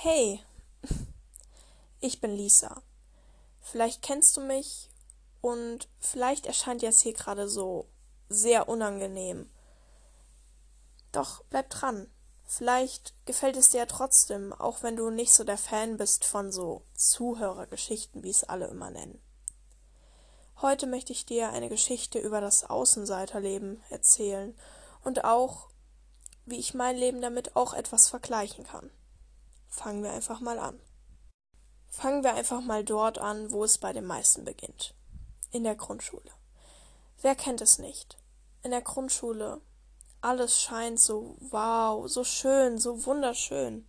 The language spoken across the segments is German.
Hey, ich bin Lisa. Vielleicht kennst du mich und vielleicht erscheint dir es hier gerade so sehr unangenehm. Doch bleib dran. Vielleicht gefällt es dir ja trotzdem, auch wenn du nicht so der Fan bist von so Zuhörergeschichten, wie es alle immer nennen. Heute möchte ich dir eine Geschichte über das Außenseiterleben erzählen und auch, wie ich mein Leben damit auch etwas vergleichen kann. Fangen wir einfach mal an. Fangen wir einfach mal dort an, wo es bei den meisten beginnt. In der Grundschule. Wer kennt es nicht? In der Grundschule. Alles scheint so wow, so schön, so wunderschön.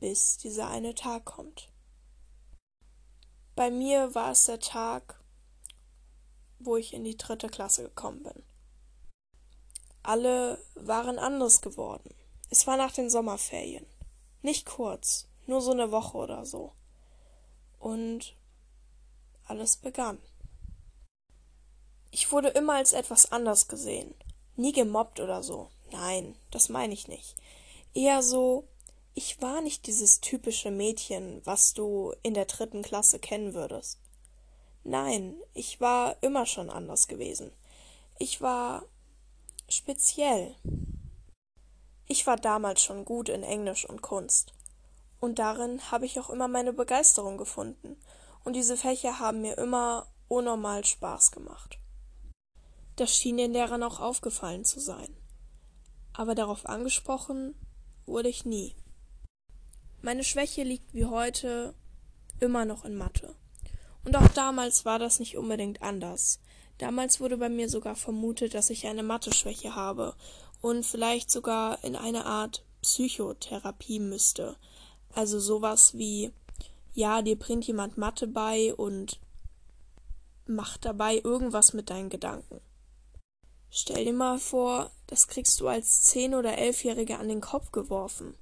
Bis dieser eine Tag kommt. Bei mir war es der Tag, wo ich in die dritte Klasse gekommen bin. Alle waren anders geworden. Es war nach den Sommerferien. Nicht kurz, nur so eine Woche oder so. Und alles begann. Ich wurde immer als etwas anders gesehen. Nie gemobbt oder so. Nein, das meine ich nicht. Eher so, ich war nicht dieses typische Mädchen, was du in der dritten Klasse kennen würdest. Nein, ich war immer schon anders gewesen. Ich war speziell. Ich war damals schon gut in Englisch und Kunst. Und darin habe ich auch immer meine Begeisterung gefunden. Und diese Fächer haben mir immer unnormal Spaß gemacht. Das schien den Lehrern auch aufgefallen zu sein. Aber darauf angesprochen wurde ich nie. Meine Schwäche liegt wie heute immer noch in Mathe. Und auch damals war das nicht unbedingt anders. Damals wurde bei mir sogar vermutet, dass ich eine Mathe-Schwäche habe und vielleicht sogar in eine Art Psychotherapie müsste, also sowas wie, ja, dir bringt jemand Mathe bei und macht dabei irgendwas mit deinen Gedanken. Stell dir mal vor, das kriegst du als zehn- oder elfjährige an den Kopf geworfen.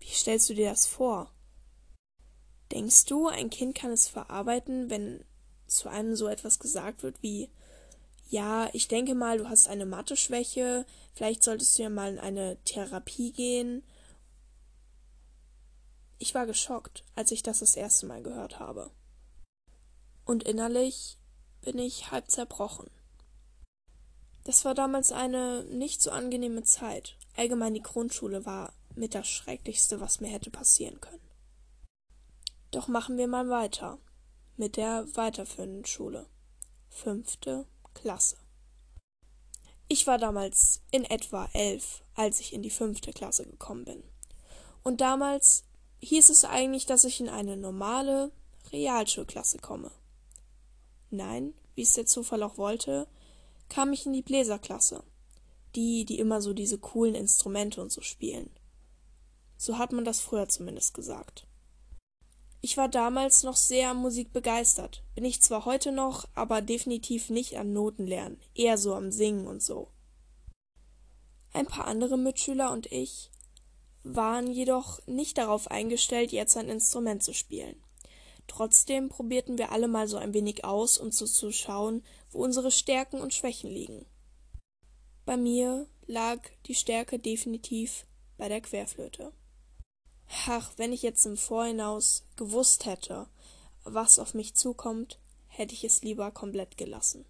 Wie stellst du dir das vor? Denkst du, ein Kind kann es verarbeiten, wenn zu einem so etwas gesagt wird wie ja, ich denke mal, du hast eine Mathe-Schwäche, vielleicht solltest du ja mal in eine Therapie gehen ich war geschockt, als ich das das erste Mal gehört habe. Und innerlich bin ich halb zerbrochen. Das war damals eine nicht so angenehme Zeit. Allgemein die Grundschule war mit das Schrecklichste, was mir hätte passieren können. Doch machen wir mal weiter mit der weiterführenden Schule. Fünfte Klasse. Ich war damals in etwa elf, als ich in die fünfte Klasse gekommen bin. Und damals hieß es eigentlich, dass ich in eine normale Realschulklasse komme. Nein, wie es der Zufall auch wollte, kam ich in die Bläserklasse. Die, die immer so diese coolen Instrumente und so spielen. So hat man das früher zumindest gesagt. Ich war damals noch sehr musikbegeistert. Bin ich zwar heute noch, aber definitiv nicht am Notenlernen, eher so am Singen und so. Ein paar andere Mitschüler und ich waren jedoch nicht darauf eingestellt, jetzt ein Instrument zu spielen. Trotzdem probierten wir alle mal so ein wenig aus, um so zu schauen, wo unsere Stärken und Schwächen liegen. Bei mir lag die Stärke definitiv bei der Querflöte. Ach, wenn ich jetzt im Vorhinaus gewusst hätte, was auf mich zukommt, hätte ich es lieber komplett gelassen.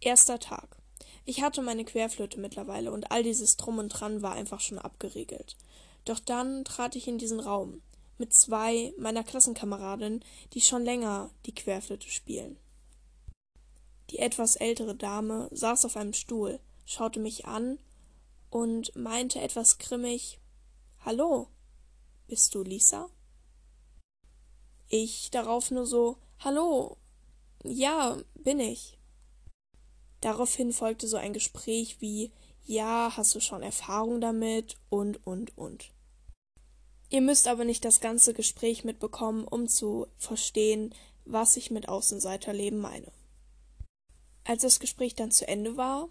Erster Tag. Ich hatte meine Querflöte mittlerweile und all dieses Drum und Dran war einfach schon abgeriegelt. Doch dann trat ich in diesen Raum mit zwei meiner Klassenkameradinnen, die schon länger die Querflöte spielen. Die etwas ältere Dame saß auf einem Stuhl, schaute mich an und meinte etwas grimmig Hallo, bist du Lisa? Ich darauf nur so Hallo, ja, bin ich. Daraufhin folgte so ein Gespräch wie Ja, hast du schon Erfahrung damit und und und. Ihr müsst aber nicht das ganze Gespräch mitbekommen, um zu verstehen, was ich mit Außenseiterleben meine. Als das Gespräch dann zu Ende war,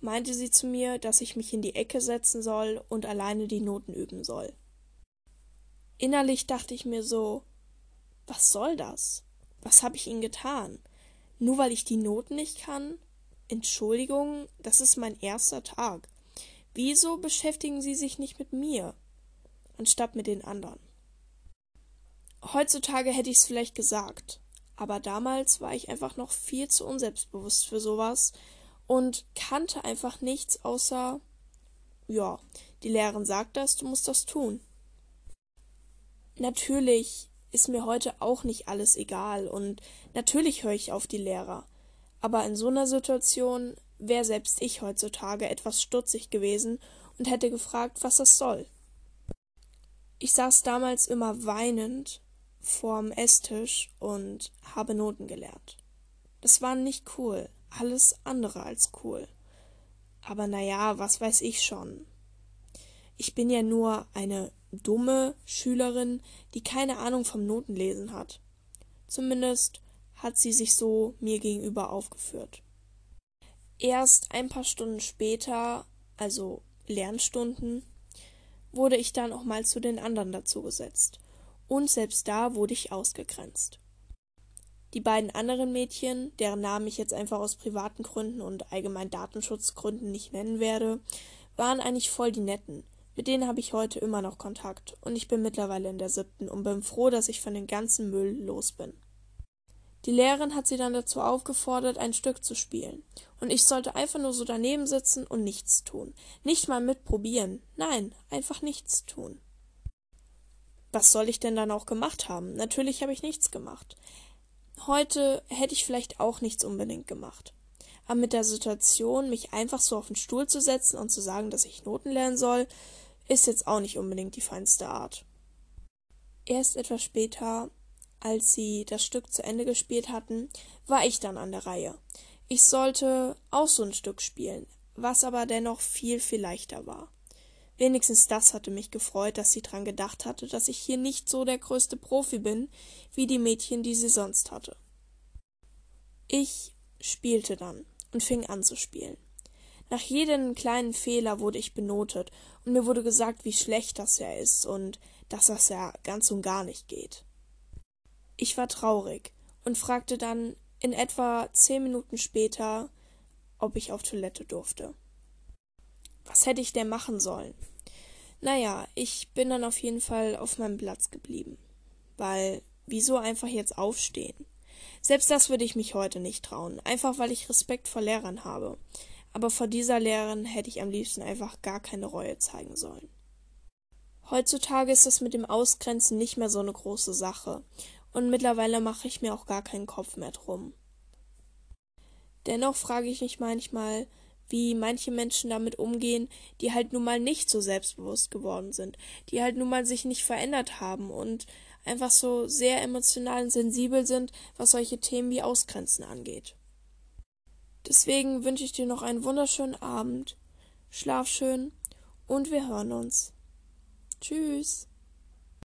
meinte sie zu mir, dass ich mich in die Ecke setzen soll und alleine die Noten üben soll. Innerlich dachte ich mir so, was soll das? Was habe ich ihnen getan? Nur weil ich die Noten nicht kann? Entschuldigung, das ist mein erster Tag. Wieso beschäftigen Sie sich nicht mit mir? anstatt mit den anderen. Heutzutage hätte ich es vielleicht gesagt, aber damals war ich einfach noch viel zu unselbstbewusst für sowas und kannte einfach nichts außer, ja, die Lehrerin sagt das, du musst das tun. Natürlich ist mir heute auch nicht alles egal und natürlich höre ich auf die Lehrer. Aber in so einer Situation wäre selbst ich heutzutage etwas stutzig gewesen und hätte gefragt, was das soll. Ich saß damals immer weinend vorm Esstisch und habe Noten gelernt. Das war nicht cool, alles andere als cool. Aber naja, was weiß ich schon. Ich bin ja nur eine dumme Schülerin, die keine Ahnung vom Notenlesen hat. Zumindest hat sie sich so mir gegenüber aufgeführt. Erst ein paar Stunden später, also Lernstunden, wurde ich dann auch mal zu den anderen dazugesetzt. Und selbst da wurde ich ausgegrenzt. Die beiden anderen Mädchen, deren Namen ich jetzt einfach aus privaten Gründen und allgemein Datenschutzgründen nicht nennen werde, waren eigentlich voll die Netten. Mit denen habe ich heute immer noch Kontakt und ich bin mittlerweile in der siebten und bin froh, dass ich von dem ganzen Müll los bin. Die Lehrerin hat sie dann dazu aufgefordert, ein Stück zu spielen. Und ich sollte einfach nur so daneben sitzen und nichts tun. Nicht mal mitprobieren. Nein, einfach nichts tun. Was soll ich denn dann auch gemacht haben? Natürlich habe ich nichts gemacht. Heute hätte ich vielleicht auch nichts unbedingt gemacht. Aber mit der Situation, mich einfach so auf den Stuhl zu setzen und zu sagen, dass ich Noten lernen soll, ist jetzt auch nicht unbedingt die feinste Art. Erst etwas später, als sie das Stück zu Ende gespielt hatten, war ich dann an der Reihe. Ich sollte auch so ein Stück spielen, was aber dennoch viel, viel leichter war. Wenigstens das hatte mich gefreut, dass sie dran gedacht hatte, dass ich hier nicht so der größte Profi bin, wie die Mädchen, die sie sonst hatte. Ich spielte dann und fing an zu spielen. Nach jedem kleinen Fehler wurde ich benotet und mir wurde gesagt, wie schlecht das ja ist und dass das ja ganz und gar nicht geht. Ich war traurig und fragte dann in etwa zehn Minuten später, ob ich auf Toilette durfte. Was hätte ich denn machen sollen? Naja, ich bin dann auf jeden Fall auf meinem Platz geblieben. Weil, wieso einfach jetzt aufstehen? Selbst das würde ich mich heute nicht trauen, einfach weil ich Respekt vor Lehrern habe aber vor dieser Lehrerin hätte ich am liebsten einfach gar keine Reue zeigen sollen. Heutzutage ist es mit dem Ausgrenzen nicht mehr so eine große Sache, und mittlerweile mache ich mir auch gar keinen Kopf mehr drum. Dennoch frage ich mich manchmal, wie manche Menschen damit umgehen, die halt nun mal nicht so selbstbewusst geworden sind, die halt nun mal sich nicht verändert haben und einfach so sehr emotional und sensibel sind, was solche Themen wie Ausgrenzen angeht. Deswegen wünsche ich dir noch einen wunderschönen Abend. Schlaf schön und wir hören uns. Tschüss.